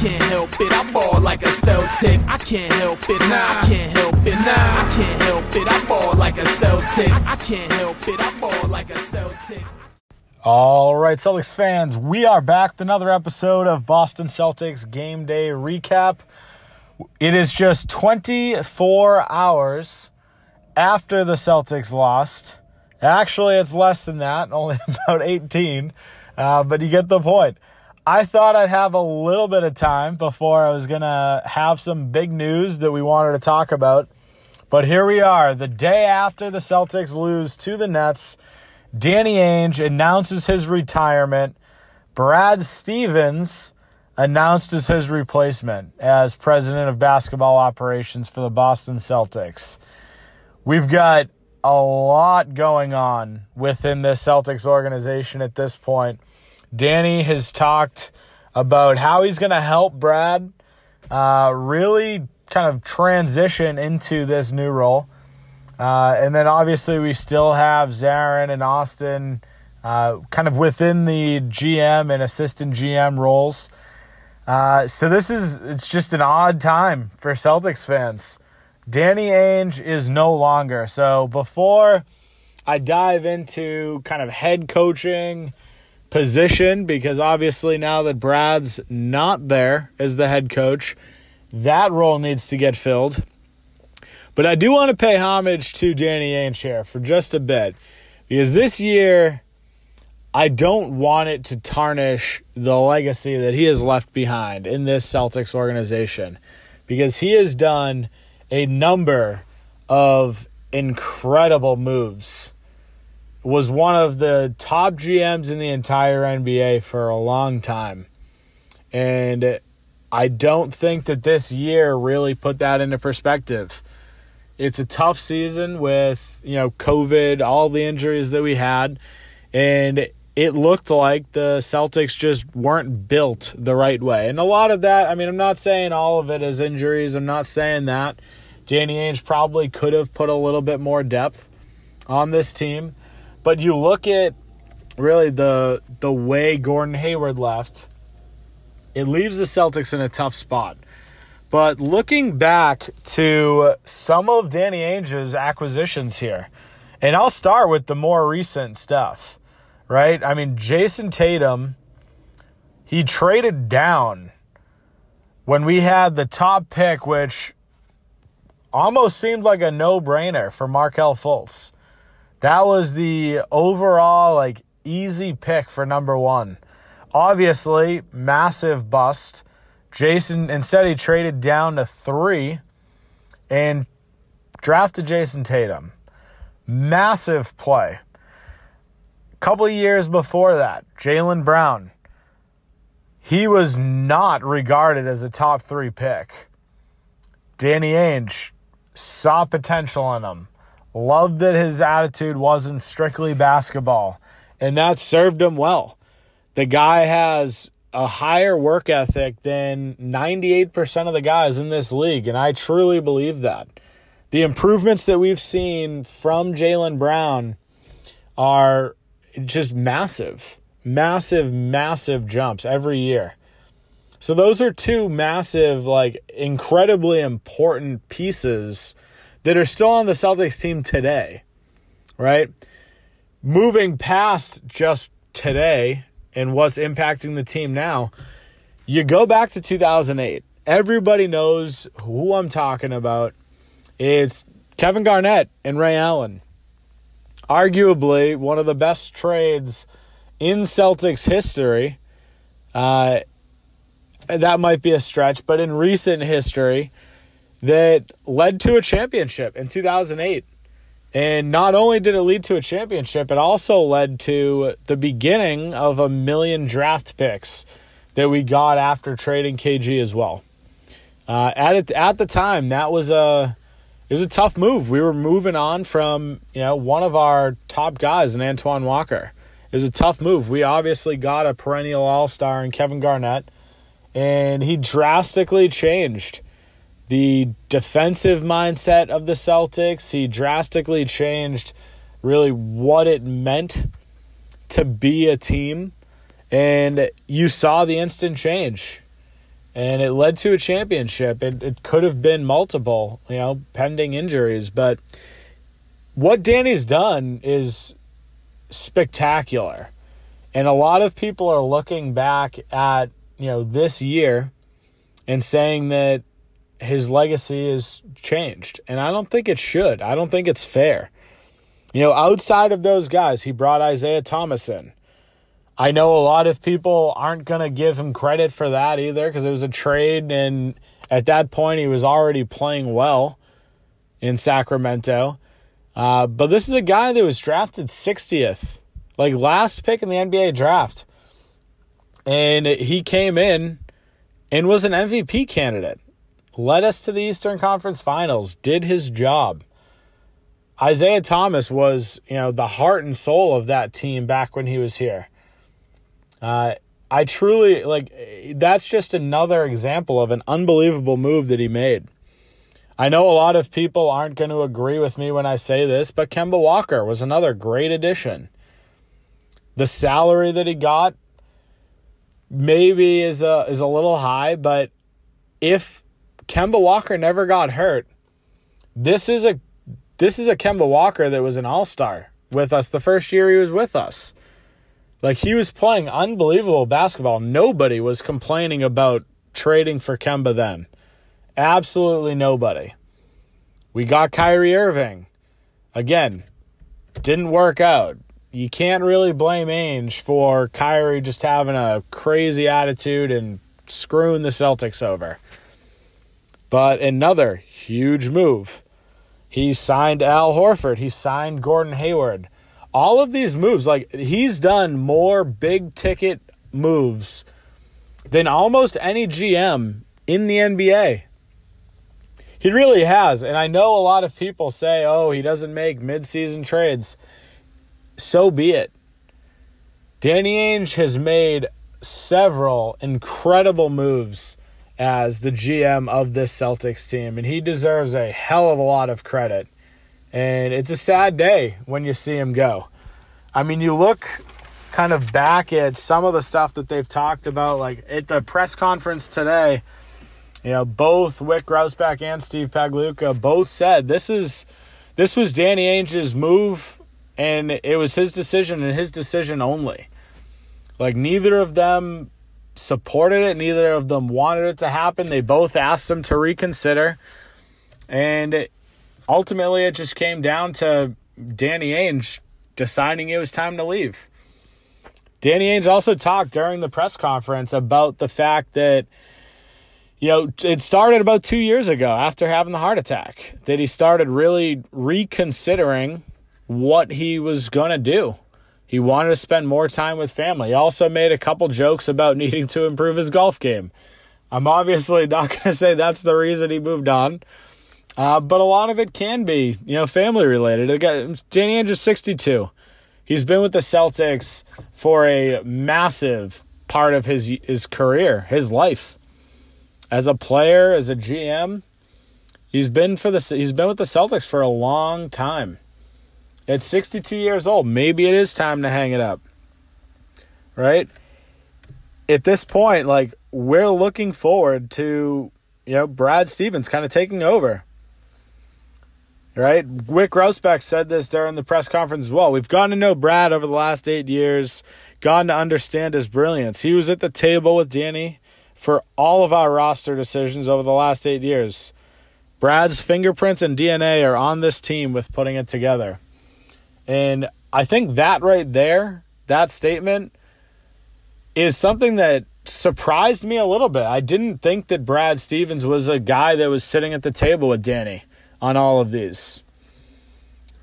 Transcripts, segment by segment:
can't help it. I ball like a Celtic. I can't help it. Nah, I can't help it. Nah, I can't help it. I ball like a Celtic. I can't help it. I ball like a Celtic. All right, Celtics fans, we are back with another episode of Boston Celtics Game Day Recap. It is just 24 hours after the Celtics lost. Actually, it's less than that, only about 18, uh, but you get the point. I thought I'd have a little bit of time before I was going to have some big news that we wanted to talk about. But here we are, the day after the Celtics lose to the Nets. Danny Ainge announces his retirement. Brad Stevens announced as his replacement as president of basketball operations for the Boston Celtics. We've got a lot going on within the Celtics organization at this point. Danny has talked about how he's going to help Brad uh, really kind of transition into this new role. Uh, and then obviously we still have Zarren and Austin uh, kind of within the GM and assistant GM roles. Uh, so this is it's just an odd time for Celtics fans. Danny Ainge is no longer. So before I dive into kind of head coaching position, because obviously now that Brad's not there as the head coach, that role needs to get filled. But I do want to pay homage to Danny Ainge here for just a bit because this year I don't want it to tarnish the legacy that he has left behind in this Celtics organization because he has done a number of incredible moves. Was one of the top GMs in the entire NBA for a long time. And I don't think that this year really put that into perspective. It's a tough season with, you know, COVID, all the injuries that we had, and it looked like the Celtics just weren't built the right way. And a lot of that, I mean, I'm not saying all of it is injuries. I'm not saying that. Danny Ainge probably could have put a little bit more depth on this team. But you look at really the the way Gordon Hayward left, it leaves the Celtics in a tough spot. But looking back to some of Danny Ainge's acquisitions here, and I'll start with the more recent stuff, right? I mean, Jayson Tatum, he traded down when we had the top pick, which almost seemed like a no brainer for Markelle Fultz. That was the overall, like, easy pick for number one. Obviously, massive bust Jayson instead, he traded down to three and drafted Jayson Tatum. Massive play. Couple years before that, Jaylen Brown. He was not regarded as a top three pick. Danny Ainge saw potential in him, loved that his attitude wasn't strictly basketball, and that served him well. The guy has a higher work ethic than 98% of the guys in this league. And I truly believe that. The improvements that we've seen from Jaylen Brown are just massive, massive, massive jumps every year. So those are two massive, like incredibly important pieces that are still on the Celtics team today, right? Moving past just today and what's impacting the team now, you go back to 2008. Everybody knows who I'm talking about. It's Kevin Garnett and Ray Allen. Arguably one of the best trades in Celtics history. Uh, that might be a stretch, but in recent history, that led to a championship in 2008. And not only did it lead to a championship, it also led to the beginning of a million draft picks that we got after trading KG as well. Uh, at it, at the time, that was a it was a tough move. We were moving on from you know one of our top guys, in Antoine Walker. It was a tough move. We obviously got a perennial All Star in Kevin Garnett, and he drastically changed the defensive mindset of the Celtics. He drastically changed really what it meant to be a team. And you saw the instant change. and it led to a championship. It, it could have been multiple, you know, pending injuries. But what Danny's done is spectacular. And a lot of people are looking back at, you know, this year and saying that his legacy is changed. And I don't think it should. I don't think it's fair. You know, outside of those guys, he brought Isaiah Thomas in. I know a lot of people aren't going to give him credit for that either because it was a trade. And at that point, he was already playing well in Sacramento. Uh, but this is a guy that was drafted 60th, like last pick in the NBA draft. And he came in and was an MVP candidate led us to the Eastern Conference Finals, did his job. Isaiah Thomas was, you know, the heart and soul of that team back when he was here. Uh, I truly like that's just another example of an unbelievable move that he made. I know a lot of people aren't going to agree with me when I say this, but Kemba Walker was another great addition. The salary that he got maybe is a is a little high, but if Kemba Walker never got hurt. This is a this is a Kemba Walker that was an all-star with us the first year he was with us. Like he was playing unbelievable basketball. Nobody was complaining about trading for Kemba then. Absolutely nobody. We got Kyrie Irving. Again, didn't work out. You can't really blame Ainge for Kyrie just having a crazy attitude and screwing the Celtics over. But another huge move. He signed Al Horford. He signed Gordon Hayward. All of these moves, like he's done more big ticket moves than almost any GM in the NBA. He really has. And I know a lot of people say, oh, he doesn't make midseason trades. So be it. Danny Ainge has made several incredible moves as the GM of this Celtics team, and he deserves a hell of a lot of credit. And it's a sad day when you see him go. I mean, you look kind of back at some of the stuff that they've talked about, like at the press conference today. You know, both Wyc Grousbeck and Steve Pagliuca both said this is this was Danny Ainge's move, and it was his decision and his decision only. Like neither of them supported it. Neither of them wanted it to happen. They both asked him to reconsider. And ultimately, it just came down to Danny Ainge deciding it was time to leave. Danny Ainge also talked during the press conference about the fact that, you know, it started about two years ago after having the heart attack that he started really reconsidering what he was going to do he wanted to spend more time with family. He also made a couple jokes about needing to improve his golf game. I'm obviously not going to say that's the reason he moved on, uh, but a lot of it can be, you know, family related. Again, Danny Ainge is 62. He's been with the Celtics for a massive part of his his career, his life. As a player, as a GM, he's been for the he's been with the Celtics for a long time. At 62 years old, maybe it is time to hang it up. Right? At this point, like we're looking forward to, you know, Brad Stevens kind of taking over. Right? Wyc Grousbeck said this during the press conference as well. We've gotten to know Brad over the last eight years, gotten to understand his brilliance. He was at the table with Danny for all of our roster decisions over the last eight years. Brad's fingerprints and DNA are on this team with putting it together. And I think that right there, that statement, is something that surprised me a little bit. I didn't think that Brad Stevens was a guy that was sitting at the table with Danny on all of these.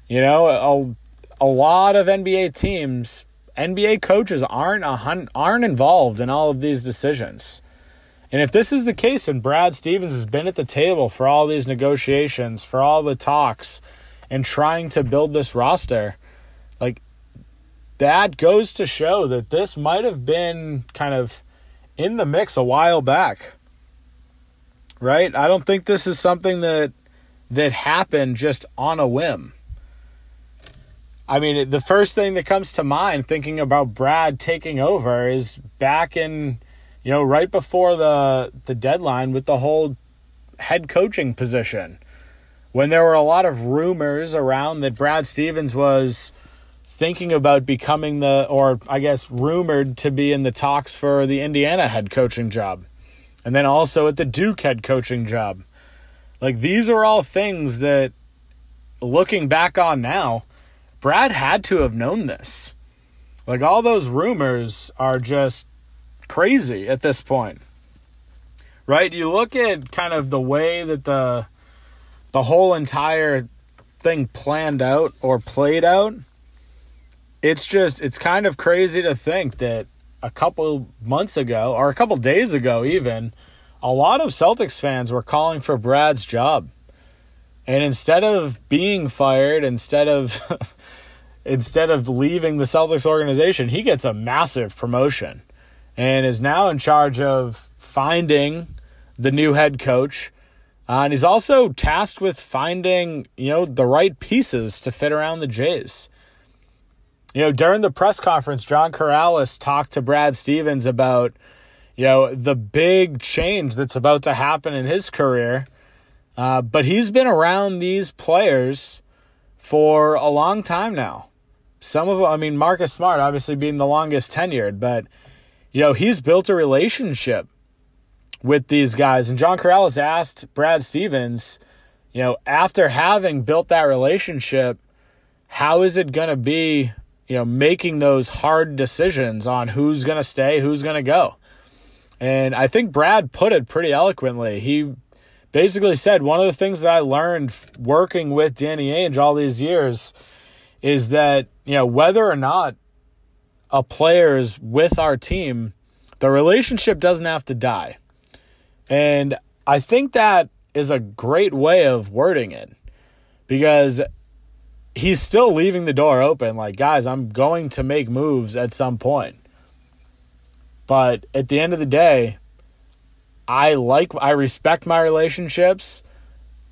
You know, a, a lot of NBA teams, NBA coaches aren't a, aren't involved in all of these decisions. And if this is the case and Brad Stevens has been at the table for all these negotiations, for all the talks, and trying to build this roster, like that goes to show that this might have been kind of in the mix a while back. Right? I don't think this is something that that happened just on a whim. I mean, the first thing that comes to mind thinking about Brad taking over is back in, you know, right before the the deadline with the whole head coaching position. When there were a lot of rumors around that Brad Stevens was thinking about becoming the or I guess rumored to be in the talks for the Indiana head coaching job. And then also at the Duke head coaching job. Like these are all things that looking back on now, Brad had to have known this. Like all those rumors are just crazy at this point. Right? You look at kind of the way that the the whole entire thing planned out or played out. It's just it's kind of crazy to think that a couple months ago or a couple days ago even a lot of Celtics fans were calling for Brad's job. And instead of being fired, instead of instead of leaving the Celtics organization, he gets a massive promotion and is now in charge of finding the new head coach. Uh, and he's also tasked with finding, you know, the right pieces to fit around the Jays. You know, during the press conference, John Karalis talked to Brad Stevens about, you know, the big change that's about to happen in his career. Uh, but he's been around these players for a long time now. Some of them, I mean, Marcus Smart obviously being the longest tenured, but you know, he's built a relationship with these guys. And John Karalis asked Brad Stevens, you know, after having built that relationship, how is it going to be, you know, making those hard decisions on who's going to stay, who's going to go? And I think Brad put it pretty eloquently. He basically said one of the things that I learned working with Danny Ainge all these years is that, you know, whether or not a player is with our team, the relationship doesn't have to die. And I think that is a great way of wording it because he's still leaving the door open. Like, guys, I'm going to make moves at some point. But at the end of the day, I like, I respect my relationships,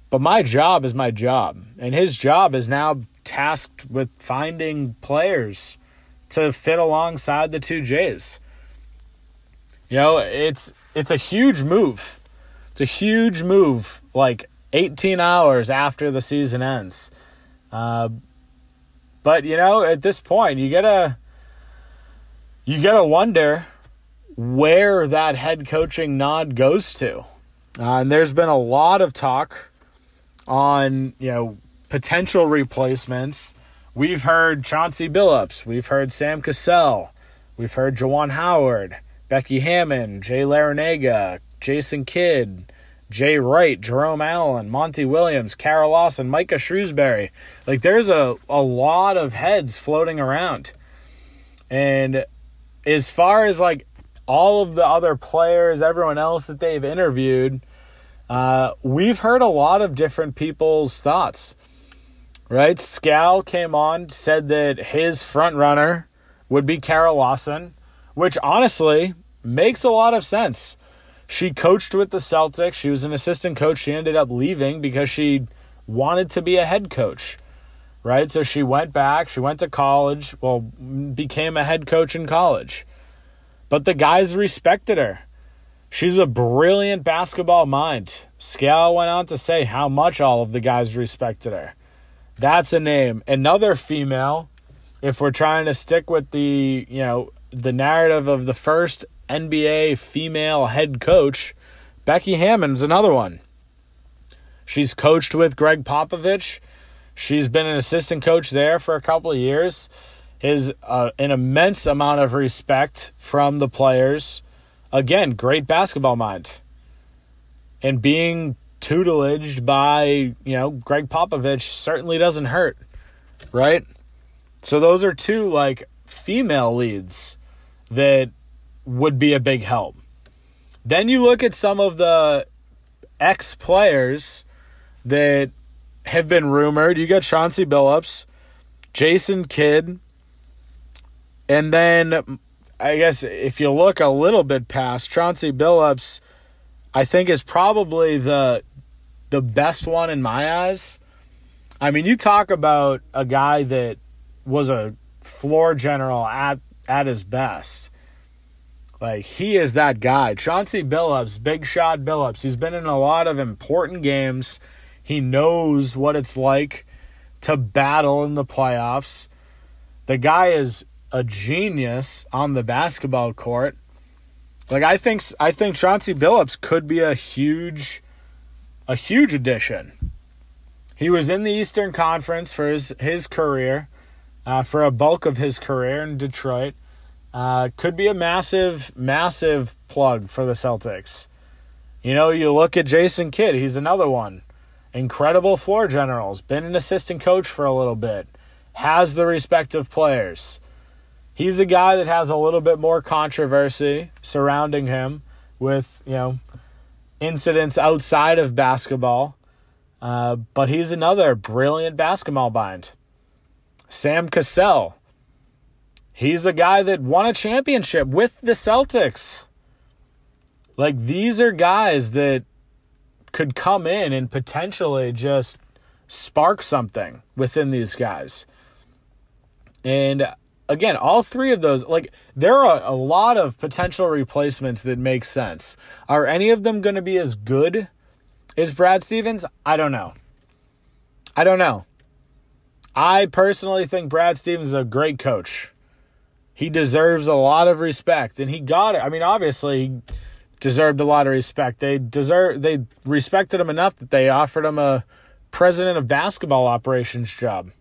but my job is my job. And his job is now tasked with finding players to fit alongside the two Jays. You know, it's it's a huge move. It's a huge move. Like 18 hours after the season ends. Uh, but you know, at this point, you gotta you gotta wonder where that head coaching nod goes to. Uh, and there's been a lot of talk on you know potential replacements We've heard Chauncey Billups. We've heard Sam Cassell. We've heard Juwan Howard, Becky Hammon, Jay Larranaga, Jason Kidd, Jay Wright, Jerome Allen, Monty Williams, Kara Lawson, Micah Shrewsberry. Like there's a, a lot of heads floating around. And as far as like all of the other players, everyone else that they've interviewed, uh, we've heard a lot of different people's thoughts right? Scal came on, said that his front runner would be Kara Lawson, which honestly makes a lot of sense. She coached with the Celtics. She was an assistant coach. She ended up leaving because she wanted to be a head coach, right? So she went back. She went to college. Well, became a head coach in college. But the guys respected her. She's a brilliant basketball mind. Scal went on to say how much all of the guys respected her. That's a name. Another female, if we're trying to stick with the, you know, the narrative of the first NBA female head coach, Becky Hammon's another one. She's coached with Gregg Popovich. She's been an assistant coach there for a couple of years. Is uh, an immense amount of respect from the players. Again, great basketball mind. And being tutelaged by, you know, Gregg Popovich certainly doesn't hurt, right? So those are two like female leads that would be a big help. Then you look at some of the ex players that have been rumored. You got Chauncey Billups, Jason Kidd, and then I guess if you look a little bit past Chauncey Billups, I think is probably the the best one in my eyes. I mean, you talk about a guy that was a floor general at at his best. Like he is that guy. Chauncey Billups, big shot Billups. He's been in a lot of important games. He knows what it's like to battle in the playoffs. The guy is a genius on the basketball court. Like I think I think Chauncey Billups could be a huge a huge addition. He was in the Eastern Conference for his his career, uh, for a bulk of his career in Detroit. Uh, could be a massive, massive plug for the Celtics. You know, you look at Jason Kidd, he's another one. Incredible floor generals, been an assistant coach for a little bit, has the respect of players. He's a guy that has a little bit more controversy surrounding him with, you know, incidents outside of basketball. Uh, but he's another brilliant basketball mind. Sam Cassell, He's a guy that won a championship with the Celtics. Like these are guys that could come in and potentially just spark something within these guys. And again, all three of those, like, there are a lot of potential replacements that make sense. Are any of them going to be as good as Brad Stevens? I don't know. I don't know. I personally think Brad Stevens is a great coach he deserves a lot of respect and he got it. I mean, obviously he deserved a lot of respect. They deserve they respected him enough that they offered him a president of basketball operations job.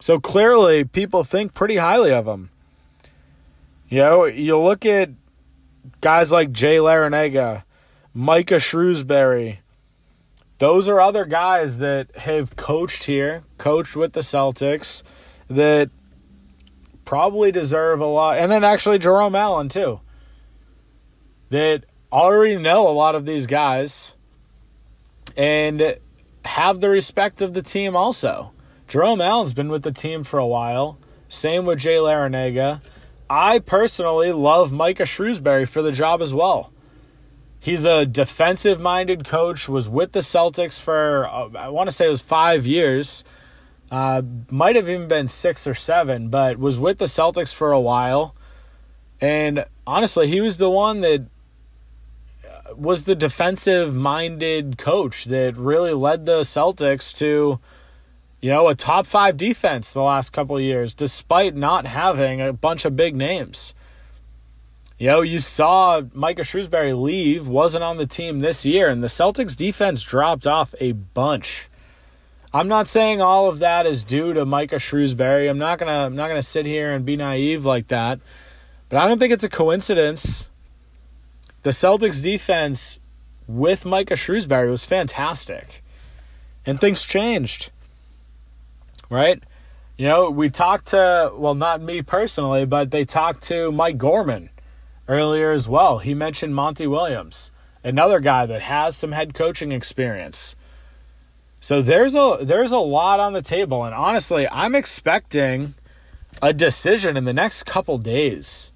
So clearly people think pretty highly of him. You know, you look at guys like Jay Larranaga, Micah Shrewsberry. Those are other guys that have coached here, coached with the Celtics, that probably deserve a lot. And then actually Jerome Allen, too. That already know a lot of these guys and have the respect of the team also. Jerome Allen's been with the team for a while. Same with Jay Larranaga. I personally love Micah Shrewsberry for the job as well. He's a defensive minded coach, was with the Celtics for, uh, I want to say it was five years uh, might have even been six or seven, but was with the Celtics for a while. And honestly, he was the one that uh, was the defensive minded coach that really led the Celtics to, you know, a top five defense the last couple years, despite not having a bunch of big names. You know, you saw Micah Shrewsberry leave, wasn't on the team this year, and the Celtics defense dropped off a bunch. I'm not saying all of that is due to Micah Shrewsberry. I'm not gonna I'm not gonna sit here and be naive like that. But I don't think it's a coincidence. The Celtics defense with Micah Shrewsberry was fantastic. And things changed. Right? You know, we talked to well, not me personally, but they talked to Mike Gorman earlier as well. He mentioned Monty Williams, another guy that has some head coaching experience. So there's a there's a lot on the table and honestly, I'm expecting a decision in the next couple days.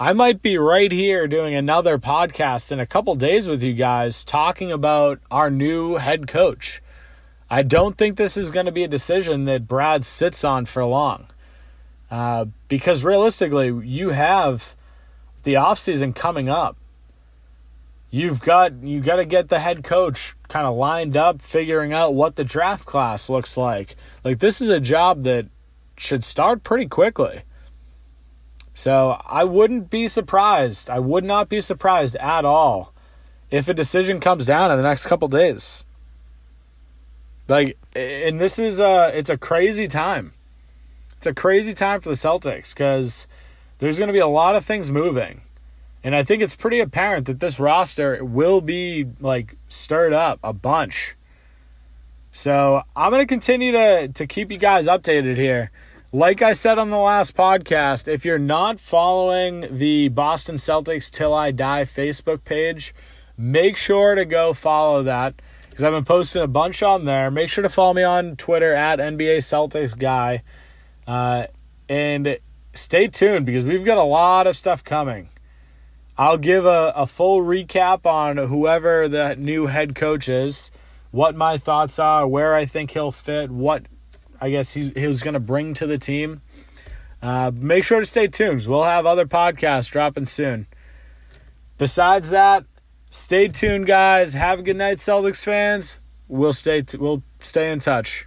I might be right here doing another podcast in a couple days with you guys talking about our new head coach. I don't think this is going to be a decision that Brad sits on for long. Uh, because realistically, you have the offseason coming up you've got you got to get the head coach kind of lined up figuring out what the draft class looks like. Like this is a job that should start pretty quickly. So i wouldn't be surprised i would not be surprised at all if a decision comes down in the next couple days. Like and this is a it's a crazy time. It's a crazy time for the celtics because there's going to be a lot of things moving and I think it's pretty apparent that this roster will be like stirred up a bunch. So I'm going to continue to, to keep you guys updated here. Like I said on the last podcast, if you're not following the Boston Celtics Till I Die Facebook page, make sure to go follow that because I've been posting a bunch on there. Make sure to follow me on Twitter at NBA Celtics Guy. Uh, and stay tuned because we've got a lot of stuff coming. I'll give a, a full recap on whoever the new head coach is, what my thoughts are, where I think he'll fit, what I guess he, he was going to bring to the team. Uh, make sure to stay tuned. We'll have other podcasts dropping soon. Besides that, stay tuned, guys. Have a good night, Celtics fans. We'll stay. T- we'll stay in touch.